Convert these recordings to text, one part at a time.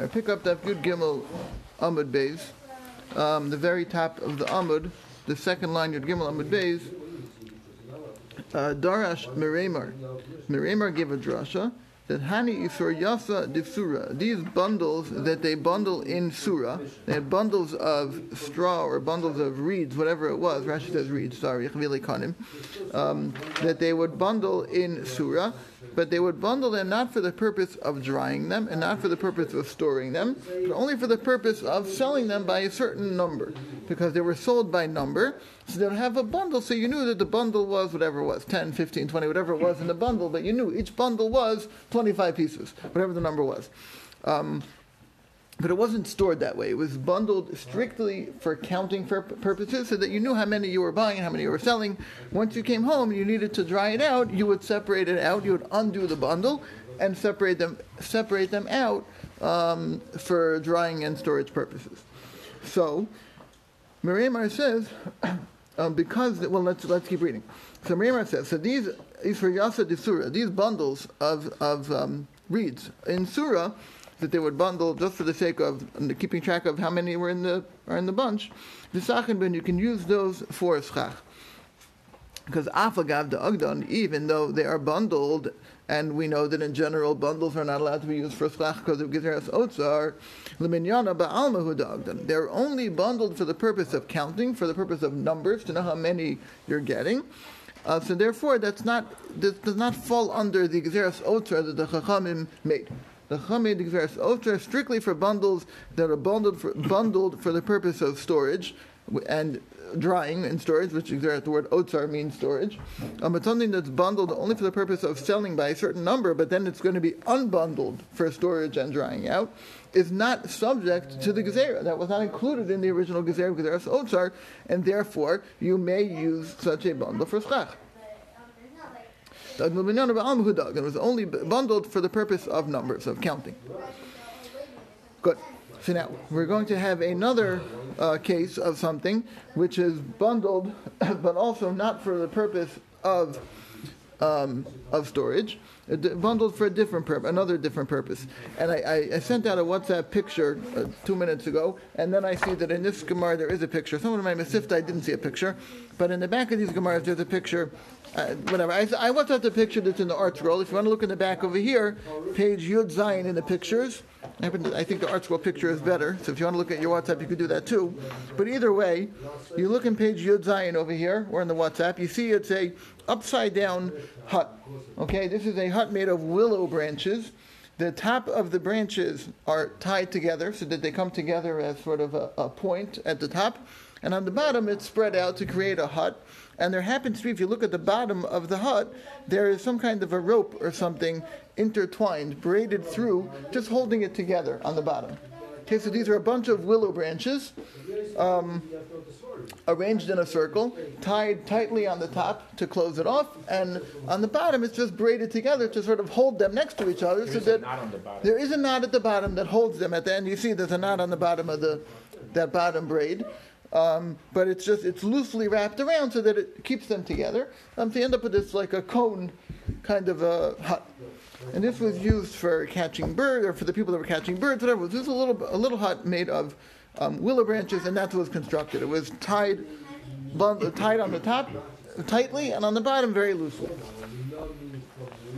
I pick up that Yud Gimel Amud Beis, um, the very top of the Amud, the second line Yud Gimel Amud Beis. Uh, Darash Meremar. Meremar gave a drasha that Hani Isur Yasa de Surah, these bundles that they bundle in Surah, they had bundles of straw or bundles of reeds, whatever it was, Rashi says reeds, sorry, um, that they would bundle in Surah, but they would bundle them not for the purpose of drying them and not for the purpose of storing them, but only for the purpose of selling them by a certain number, because they were sold by number. So they would have a bundle, so you knew that the bundle was whatever it was 10, 15, 20, whatever it was in the bundle, but you knew each bundle was 25 pieces, whatever the number was. Um, but it wasn't stored that way. It was bundled strictly for counting purposes so that you knew how many you were buying and how many you were selling. Once you came home and you needed to dry it out, you would separate it out, you would undo the bundle and separate them, separate them out um, for drying and storage purposes. So, Meremar says, um, because, well, let's, let's keep reading. So Meremar says, so these, these for Yasa de Surah, these bundles of, of um, reeds in Surah, that they would bundle just for the sake of keeping track of how many were in the are in the bunch. The sachin ben you can use those for schach. Because afagav the agdan, even though they are bundled, and we know that in general bundles are not allowed to be used for schach because of gezeres otzar, leminyana ba'alma agdan. They're only bundled for the purpose of counting, for the purpose of numbers, to know how many you're getting. Uh, so therefore, that's not that does not fall under the gezeres otzar that the chachamim made. The Chamid Gezeres Otzar strictly for bundles that are bundled for, bundled for the purpose of storage and drying and storage, which is the word otsar means storage. Um, but something that's bundled only for the purpose of selling by a certain number, but then it's going to be unbundled for storage and drying out, is not subject to the gezerah. That was not included in the original gezerah, gezeras otsar, and therefore you may use such a bundle for schach. It was only bundled for the purpose of numbers, of counting. Good. So now we're going to have another uh, case of something which is bundled, but also not for the purpose of um, of storage, bundled for a different purpose, another different purpose. And I, I, sent out a WhatsApp picture uh, two minutes ago, and then I see that in this Gemara there is a picture. Some of my Mesivta I didn't see a picture, but in the back of these Gemaras there's a picture. Uh, whatever. I, I WhatsApped the picture that's in the ArtScroll. If you want to look in the back over here, page Yud Zayin in the pictures. I, I think the ArtScroll picture is better, so if you want to look at your WhatsApp, you could do that too. But either way, you look in page Yud Zayin over here, or in the WhatsApp, you see it's a upside down hut. Okay, this is a hut made of willow branches. The top of the branches are tied together so that they come together as sort of a, a point at the top. And on the bottom, it's spread out to create a hut. And there happens to be, if you look at the bottom of the hut, there is some kind of a rope or something intertwined, braided through, just holding it together on the bottom. Okay, so these are a bunch of willow branches. Um, arranged in a circle, tied tightly on the top to close it off, and on the bottom it's just braided together to sort of hold them next to each other. There so that the there is a knot at the bottom that holds them at the end. You see, there's a knot on the bottom of the that bottom braid. Um, but it's just it's loosely wrapped around so that it keeps them together. Um, so you end up with this like a cone kind of a hut. And this was used for catching birds, or for the people that were catching birds, whatever. This was a little a little hut made of um, willow branches, and that's what was constructed. It was tied, tied on the top tightly, and on the bottom very loosely.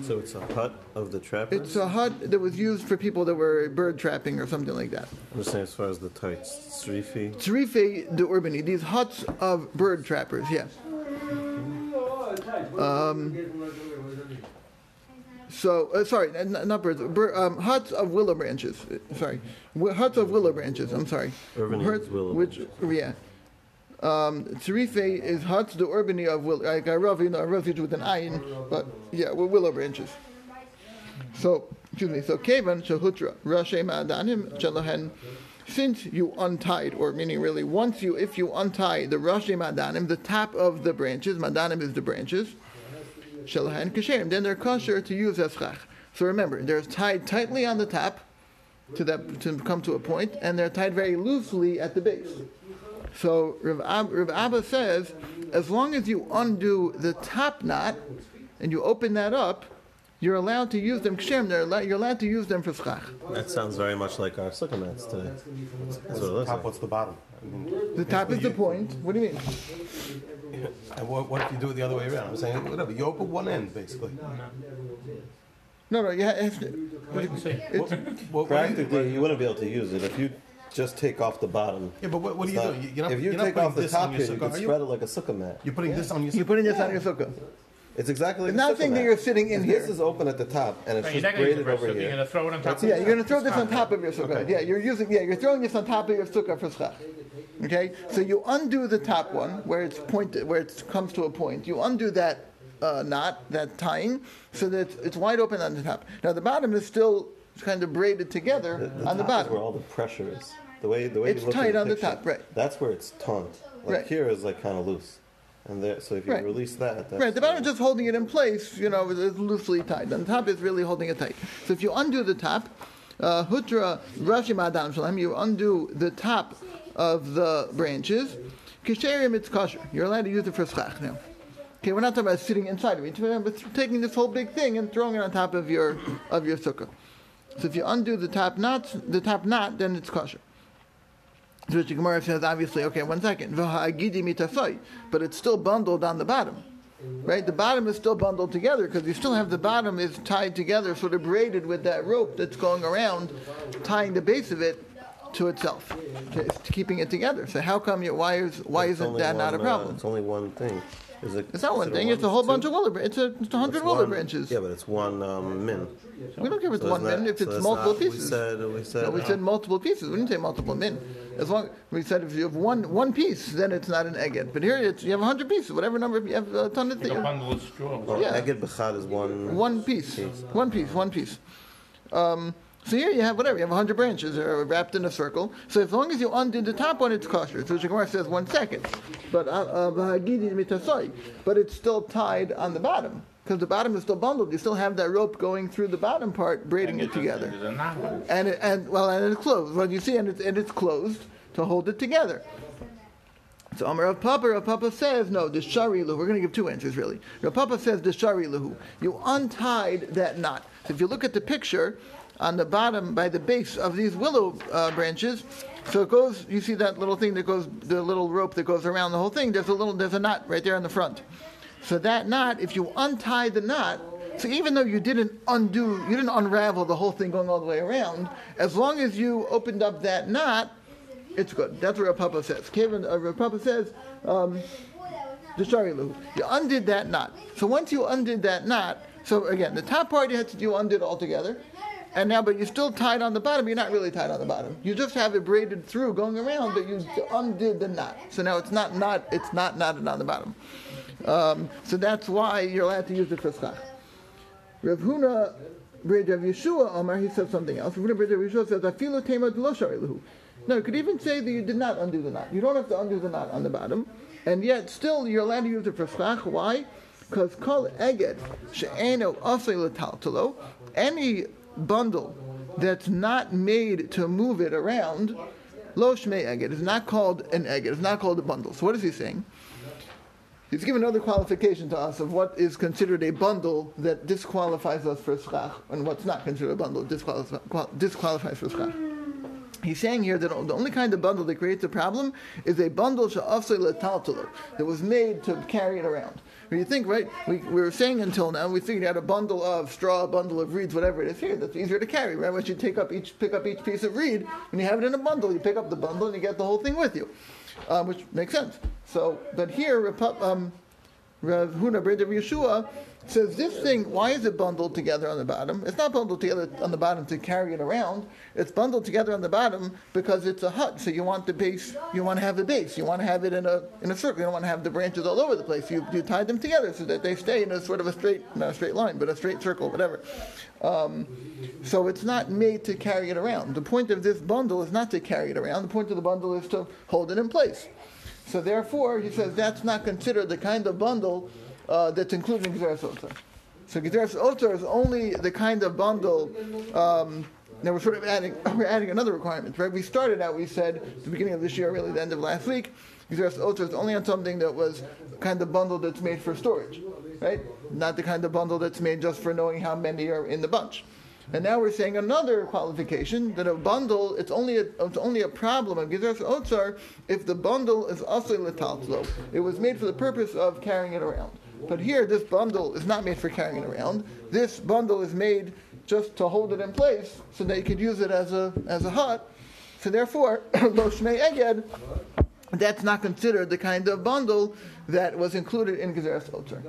So it's a hut of the trappers? It's a hut that was used for people that were bird trapping or something like that. I'm just saying as far as the tights, Tzrifi? Tzrifi de Urbani, these huts of bird trappers, yes. Um, so, uh, sorry, not birds, bir, um, huts of willow branches. Sorry, huts of willow branches. I'm sorry. Urban Huts, willow which, yeah. Um, is huts the urbani of willow. Like I rough, you know, it with an ayin, but yeah, with willow branches. So, excuse me. So, kevan shahutra rashe ma'adanim shalahen. Since you untied, or meaning really, once you, if you untie the rashe ma'adanim, the top of the branches, ma'adanim is the branches shelahan kasherim. Then they're kosher to use as schach. So remember, they're tied tightly on the top to that to come to a point, and they're tied very loosely at the base. So Rav, Rav Abba says, as long as you undo the top knot and you open that up, you're allowed to use them kshem. They're allowed, you're allowed to use them for schach. That sounds very much like our sukkah mats today. That's what it looks Top, like. what's the bottom? I mean, The top is the point. What do you mean? and what, what if you do it the other way around? I'm saying whatever. You open one end basically. No, no. You have to, Wait and What, what, what you, Practically, you wouldn't be able to use it if you just take off the bottom. yeah, but what, what do you do? not- You- You're not, if you you're take putting off the top here, you can are you? spread it like a sukkah mat. You're putting this on your you're sukkah. putting this on your sukkah. It's exactly like It's a not sukkah that you're sitting in here. This is open at the top, and it's Right, just not gonna use it braided over here. You're gonna throw it on top. of Yeah, you're going to throw this on top of your sukkah. Yeah, you're using. Yeah, you're throwing this on top of your sukkah for schach. Okay, so you undo the top one where it's pointed, where it comes to a point. You undo that uh, knot, that tying, so that it's, it's wide open on the top. Now the bottom is still kind of braided together The, the on the top is bottom. where all the pressure is. The way the way It's you look tight at on the top, right. That's where it's taut. Like Right. here is like kind of loose, and there. So if you Right. release that, Right, the bottom is just holding it in place, you know, it's loosely tied. And the top is really holding it tight. So if you undo the top, uh, Hutra Rashi Madam Shalem, you undo the top of the branches. Kisherim, it's kosher. You're allowed to use it for schach now. Okay, we're not talking about sitting inside of it. We're about taking this whole big thing and throwing it on top of your of your sukkah. So if you undo the top knot, the top knot, then it's kosher. So the Gemara says, obviously, okay, one second, but it's still bundled on the bottom, right? The bottom is still bundled together because you still have the bottom is tied together, sort of braided with that rope that's going around, tying the base of it to itself, okay, it's keeping it together. So how come you? Why is why It's isn't that not a uh, problem? it's only one thing. Is it? It's not one is it thing. It's a whole two? bunch of willow. bran- It's a, it's a hundred It's willow one- branches. Yeah, but it's one um, min. We don't care if it's So one isn't min. If so it's that's multiple not- We pieces. said we said. No, we uh, said multiple pieces. We didn't say multiple min. As long we said if you have one one piece, then it's not an egged. But here it's you have a hundred pieces, whatever number you have a ton of Like a things. bundle of straw. well, yeah. Eged b'chad is one. One piece, one piece, one piece. Um, so here you have whatever you have hundred branches are wrapped in a circle. So as long as you undo the top one, it's kosher. So the Gemara says one second, but uh, uh, but it's still tied on the bottom because the bottom is still bundled. You still have that rope going through the bottom part, braiding it together. There's a knot. and it, and well, and it's closed. Well, you see, and it's and it's closed to hold it together. So Amar Rav Papa, Rav Papa says, no, the shari lahu. We're going to give two answers really. Rav Papa says the shari lahu. You untied that knot. So if you look at the picture on the bottom by the base of these willow uh, branches, so it goes. You see that little thing that goes, the little rope that goes around the whole thing. There's a little, there's a knot right there in the front. So that knot, if you untie the knot, so even though you didn't undo, you didn't unravel the whole thing going all the way around, as long as you opened up that knot, it's good. That's what Rav Papa says. Kevin, uh, Papa says, um. You undid that knot. So once you undid that knot, so again, the top part you had to do undid altogether, and now, but you're still tied on the bottom. You're not really tied on the bottom. You just have it braided through, going around, but you undid the knot. So now it's not knot. It's not knotted on the bottom. Um, so that's why you're allowed to use the schach. Rav Huna, Brid Rav Yeshua Omar, he said something else. Rav Huna, Brid Rav Yeshua says, "Afilu tema lo shari lahu." No, you could even say that you did not undo the knot. You don't have to undo the knot on the bottom, and yet still you're allowed to use the schach. Why? Because kol eged she'eno asay l'taltalo, any bundle that's not made to move it around, lo shmei eged is not called an eged. It's not called a bundle. So what is he saying? He's given another qualification to us of what is considered a bundle that disqualifies us for schach, and what's not considered a bundle disqualifies, qual- disqualifies for schach. He's saying here that the only kind of bundle that creates a problem is a bundle that was made to carry it around. When you think, right, we, we were saying until now, we figured out a bundle of straw, a bundle of reeds, whatever it is here, that's easier to carry, right? Once you take up each, pick up each piece of reed, when you have it in a bundle, you pick up the bundle and you get the whole thing with you, um, which makes sense. So, but here, um, Rav Huna Bred Yeshua says this thing, why is it bundled together on the bottom? It's not bundled together on the bottom to carry it around. It's bundled together on the bottom because it's a hut. So you want the base, you want to have the base. You want to have it in a in a circle. You don't want to have the branches all over the place. You, you tie them together so that they stay in a sort of a straight, not a straight line, but a straight circle, whatever. Um, so it's not made to carry it around. The point of this bundle is not to carry it around. The point of the bundle is to hold it in place. So therefore, he says that's not considered the kind of bundle uh, that's included in Gezeres Otzar. So Gezeres Otzar is only the kind of bundle. Um, now we're sort of adding we're adding another requirement, right? We started out we said at the beginning of this year, really the end of last week, Gezeres Otzar is only on something that was kind of bundle that's made for storage. right? Not the kind of bundle that's made just for knowing how many are in the bunch. And now we're saying another qualification that a bundle it's only a, it's only a problem of Gezeres Otzar if the bundle is also letaltlo. It was made for the purpose of carrying it around. But here, this bundle is not made for carrying around. This bundle is made just to hold it in place so that you could use it as a as a hut. So therefore, lo shmei eged, that's not considered the kind of bundle that was included in Gezeres Otzar.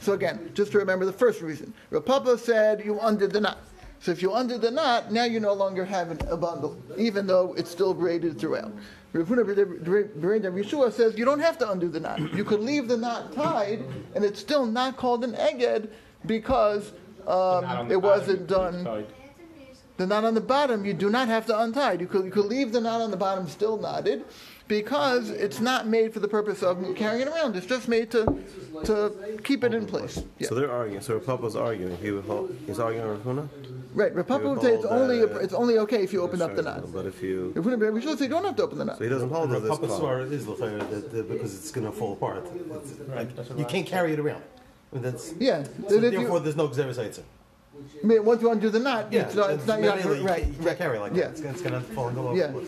So again, just to remember the first reason. Rav Papa said you undid the knot. So if you undid the knot, now you no longer have an- a bundle, even though it's still braided throughout. Rav Huna Bereid Yeshua says you don't have to undo the knot. You could leave the knot tied, and it's still not called an egged because um, it wasn't done. The knot on the bottom, you do not have to untie. You could, you could leave the knot on the bottom still knotted because it's not made for the purpose of carrying it around. It's just made to, to keep it in place. Yeah. So they're arguing. So Papa's arguing. He would hold, he's arguing with Huna. Right, Rav Papa would say it's only, it's only okay if you open up the knot. But if you, If we we should say you don't have to open the knot. so he doesn't hold to this Papa call. Swar is l'chayr that- that- because it's going to fall apart. It's like, you can't carry it around. I mean, that's, Yeah, so that if therefore, you, there's no Gezeres Otzar. I mean, once you undo the knot, Yeah, it's not, it's not, you're not- you right, can't- you can't right. carry like Yeah. that. It's gonna- It's going to fall and go over. When